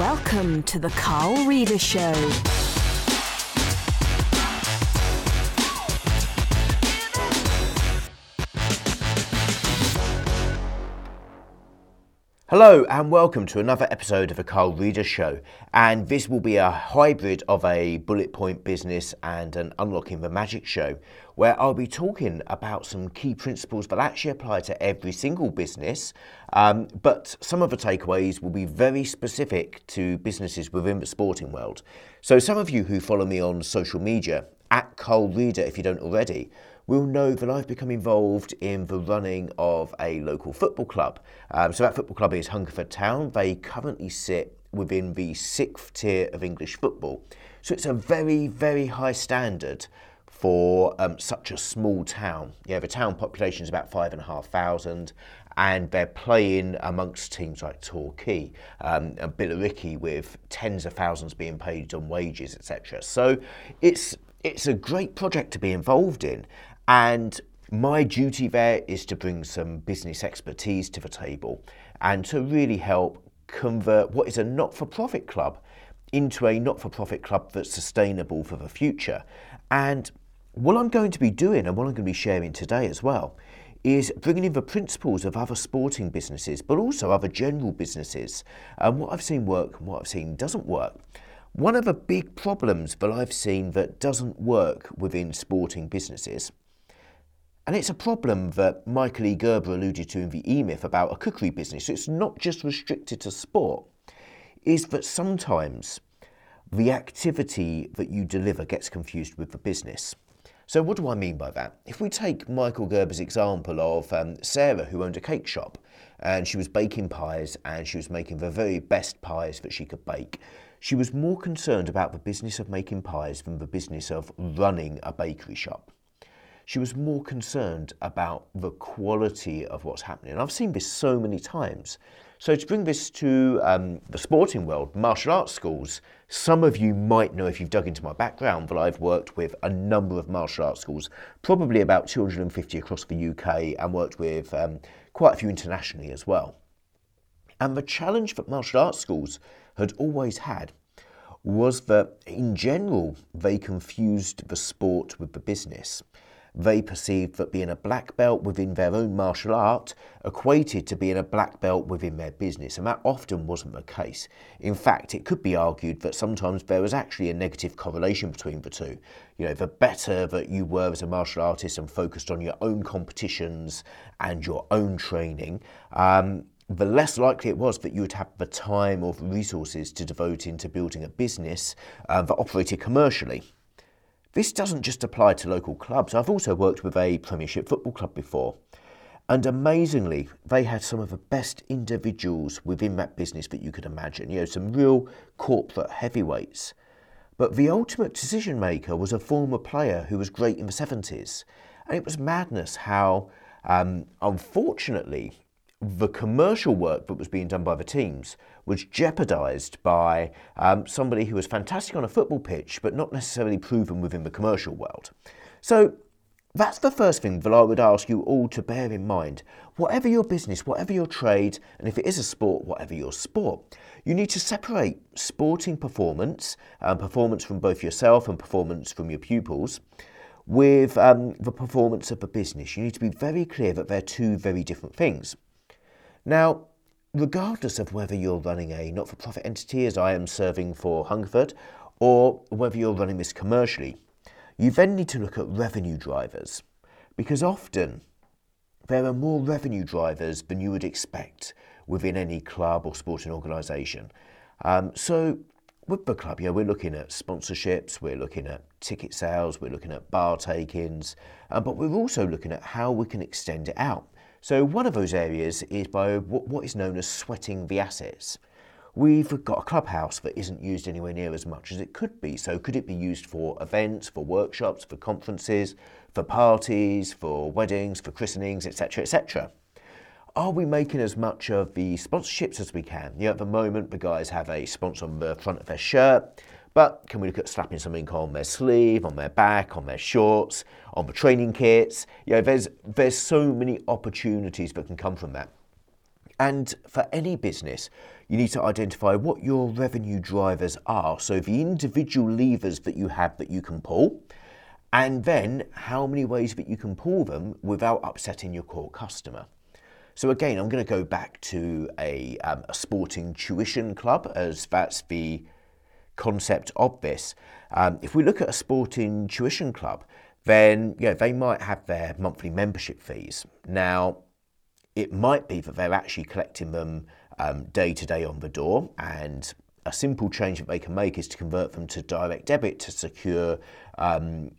Welcome to the Carl Reader Show. Hello and welcome to another episode of the Carl Reader Show. And this will be a hybrid of a bullet point business and an unlocking the magic show, where I'll be talking about some key principles that actually apply to every single business. Um, but some of the takeaways will be very specific to businesses within the sporting world. So, some of you who follow me on social media, at Carl Reader if you don't already, will know that I've become involved in the running of a local football club. Um, so that football club is Hungerford Town. They currently sit within the sixth tier of English football. So it's a very, very high standard for um, such a small town. Yeah, the town population is about five and a half thousand, and they're playing amongst teams like Torquay um, and Billericay with tens of thousands being paid on wages, etc. So it's it's a great project to be involved in, and my duty there is to bring some business expertise to the table and to really help convert what is a not for profit club into a not for profit club that's sustainable for the future. And what I'm going to be doing and what I'm going to be sharing today as well is bringing in the principles of other sporting businesses, but also other general businesses, and what I've seen work and what I've seen doesn't work. One of the big problems that I've seen that doesn't work within sporting businesses and it's a problem that Michael E. Gerber alluded to in the E-Myth about a cookery business. It's not just restricted to sport, is that sometimes the activity that you deliver gets confused with the business. So what do I mean by that? If we take Michael Gerber's example of um, Sarah, who owned a cake shop, and she was baking pies and she was making the very best pies that she could bake. She was more concerned about the business of making pies than the business of running a bakery shop she was more concerned about the quality of what's happening. And I've seen this so many times. So, to bring this to um, the sporting world, martial arts schools, some of you might know if you've dug into my background that I've worked with a number of martial arts schools, probably about 250 across the UK, and worked with um, quite a few internationally as well. And the challenge that martial arts schools had always had was that, in general, they confused the sport with the business. They perceived that being a black belt within their own martial art equated to being a black belt within their business, and that often wasn't the case. In fact, it could be argued that sometimes there was actually a negative correlation between the two. You know, the better that you were as a martial artist and focused on your own competitions and your own training, um, the less likely it was that you would have the time or resources to devote into building a business uh, that operated commercially. This doesn't just apply to local clubs. I've also worked with a Premiership football club before. And amazingly, they had some of the best individuals within that business that you could imagine. You know, some real corporate heavyweights. But the ultimate decision maker was a former player who was great in the 70s. And it was madness how, um, unfortunately, the commercial work that was being done by the teams was jeopardised by um, somebody who was fantastic on a football pitch but not necessarily proven within the commercial world. So that's the first thing that I would ask you all to bear in mind. Whatever your business, whatever your trade, and if it is a sport, whatever your sport, you need to separate sporting performance, um, performance from both yourself and performance from your pupils, with um, the performance of the business. You need to be very clear that they're two very different things. Now, regardless of whether you're running a not for profit entity, as I am serving for Hungerford, or whether you're running this commercially, you then need to look at revenue drivers because often there are more revenue drivers than you would expect within any club or sporting organisation. Um, so, with the club, yeah, we're looking at sponsorships, we're looking at ticket sales, we're looking at bar takings, uh, but we're also looking at how we can extend it out. So one of those areas is by what is known as sweating the assets. We've got a clubhouse that isn't used anywhere near as much as it could be. So could it be used for events, for workshops, for conferences, for parties, for weddings, for christenings, etc., etc.? Are we making as much of the sponsorships as we can? You know, at the moment, the guys have a sponsor on the front of their shirt. But can we look at slapping something on their sleeve, on their back, on their shorts, on the training kits? You know, there's, there's so many opportunities that can come from that. And for any business, you need to identify what your revenue drivers are. So, the individual levers that you have that you can pull, and then how many ways that you can pull them without upsetting your core customer. So, again, I'm going to go back to a, um, a sporting tuition club, as that's the concept of this. Um, if we look at a sporting tuition club, then yeah, they might have their monthly membership fees. Now, it might be that they're actually collecting them um, day to day on the door, and a simple change that they can make is to convert them to direct debit to secure um,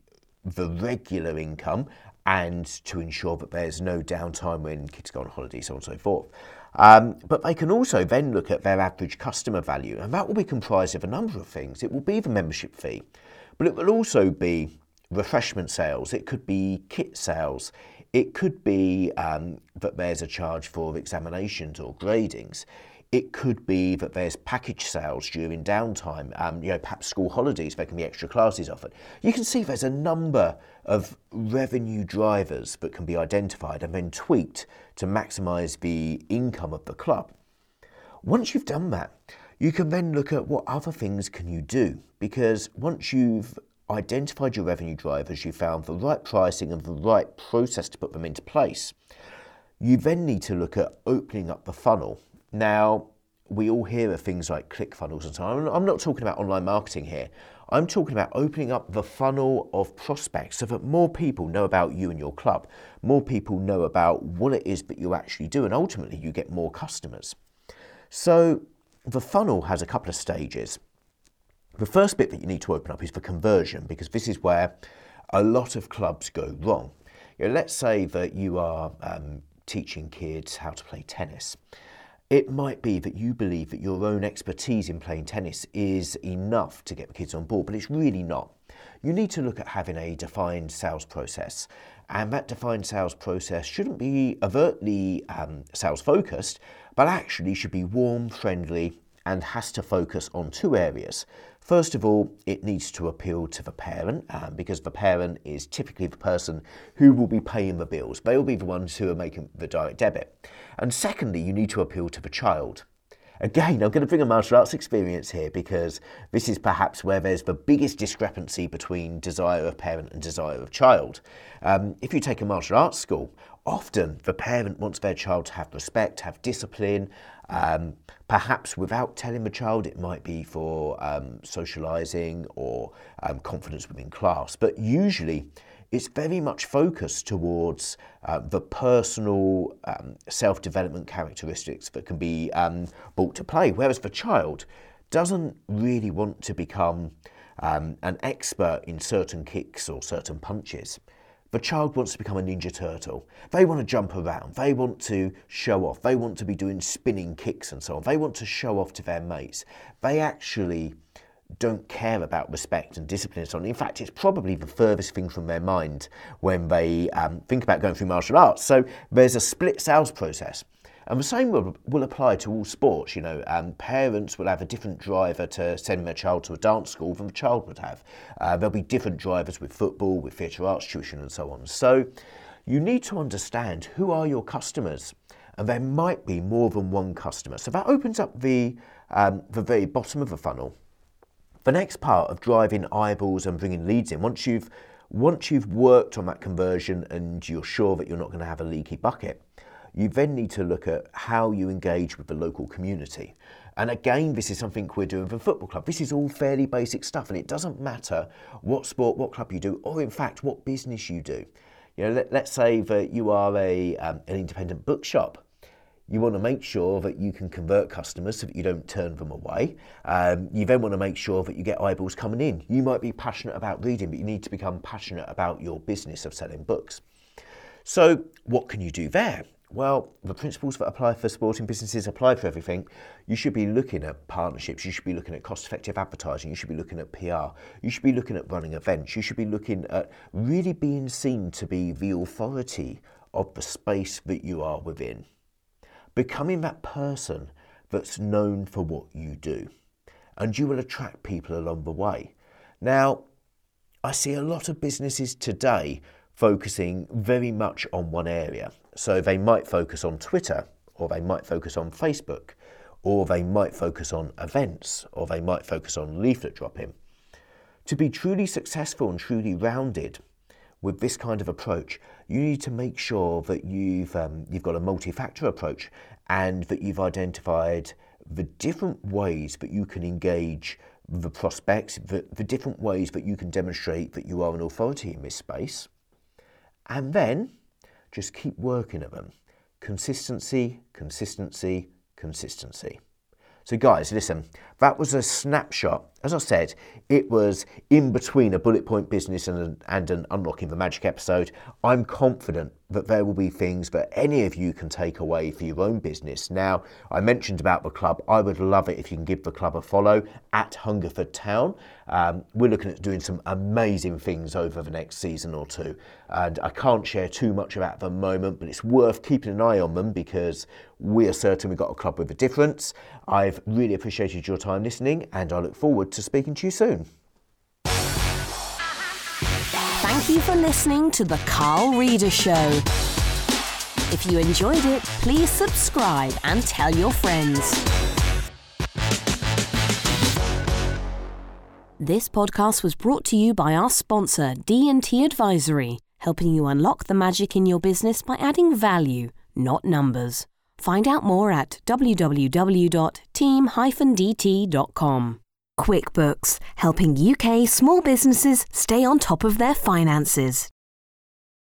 the regular income and to ensure that there's no downtime when kids go on holiday, so on and so forth. Um, but they can also then look at their average customer value, and that will be comprised of a number of things. It will be the membership fee, but it will also be refreshment sales, it could be kit sales, it could be um, that there's a charge for examinations or gradings. It could be that there's package sales during downtime, um, you know, perhaps school holidays, there can be extra classes offered. You can see there's a number of revenue drivers that can be identified and then tweaked to maximise the income of the club. Once you've done that, you can then look at what other things can you do because once you've identified your revenue drivers, you found the right pricing and the right process to put them into place. You then need to look at opening up the funnel. Now, we all hear of things like ClickFunnels and so on. I'm not talking about online marketing here. I'm talking about opening up the funnel of prospects so that more people know about you and your club, more people know about what it is that you actually do, and ultimately you get more customers. So the funnel has a couple of stages. The first bit that you need to open up is for conversion because this is where a lot of clubs go wrong. You know, let's say that you are um, teaching kids how to play tennis. It might be that you believe that your own expertise in playing tennis is enough to get the kids on board, but it's really not. You need to look at having a defined sales process, and that defined sales process shouldn't be overtly um, sales focused, but actually should be warm, friendly, and has to focus on two areas. First of all, it needs to appeal to the parent um, because the parent is typically the person who will be paying the bills. They will be the ones who are making the direct debit. And secondly, you need to appeal to the child. Again, I'm going to bring a martial arts experience here because this is perhaps where there's the biggest discrepancy between desire of parent and desire of child. Um, if you take a martial arts school, often the parent wants their child to have respect, have discipline, um, perhaps without telling the child, it might be for um, socialising or um, confidence within class. But usually, it's very much focused towards uh, the personal um, self development characteristics that can be um, brought to play. Whereas the child doesn't really want to become an expert in certain kicks or certain punches. The child wants to become a Ninja Turtle. They want to jump around. They want to show off. They want to be doing spinning kicks and so on. They want to show off to their mates. They actually don't care about respect and discipline and so on. In fact, it's probably the furthest thing from their mind when they um, think about going through martial arts. So there's a split sales process. And the same will, will apply to all sports. You know, um, parents will have a different driver to send their child to a dance school than the child would have. Uh, there'll be different drivers with football, with theatre arts tuition, and so on. So you need to understand who are your customers, and there might be more than one customer. So that opens up the um, the very bottom of the funnel. The next part of driving eyeballs and bringing leads in, once you've once you've worked on that conversion and you're sure that you're not going to have a leaky bucket, you then need to look at how you engage with the local community. And again, this is something we're doing for football club. This is all fairly basic stuff, and it doesn't matter what sport, what club you do, or in fact, what business you do. You know, let, us say that you are a, um, an independent bookshop. You want to make sure that you can convert customers so that you don't turn them away. Um, you then want to make sure that you get eyeballs coming in. You might be passionate about reading, but you need to become passionate about your business of selling books. So, what can you do there? Well, the principles that apply for sporting businesses apply for everything. You should be looking at partnerships, you should be looking at cost effective advertising, you should be looking at PR, you should be looking at running events, you should be looking at really being seen to be the authority of the space that you are within. Becoming that person that's known for what you do. And you will attract people along the way. Now, I see a lot of businesses today focusing very much on one area. So they might focus on Twitter or they might focus on Facebook, or they might focus on events, or they might focus on leaflet dropping. To be truly successful and truly rounded with this kind of approach, you need to make sure that you've, um, you've got a multi factor approach and that you've identified the different ways that you can engage the prospects, the, the different ways that you can demonstrate that you are an authority in this space. And then just keep working at them. Consistency, consistency, consistency. So, guys, listen, that was a snapshot. As I said, it was in between a bullet point business and, and an unlocking the magic episode. I'm confident that there will be things that any of you can take away for your own business. Now, I mentioned about the club. I would love it if you can give the club a follow at Hungerford Town. Um, we're looking at doing some amazing things over the next season or two. And I can't share too much about the moment, but it's worth keeping an eye on them because we are certain we've got a club with a difference. I've really appreciated your time listening, and I look forward to speaking to you soon. Thank you for listening to The Carl Reader Show. If you enjoyed it, please subscribe and tell your friends. This podcast was brought to you by our sponsor, D&T Advisory, helping you unlock the magic in your business by adding value, not numbers. Find out more at www.team-dt.com. QuickBooks, helping UK small businesses stay on top of their finances.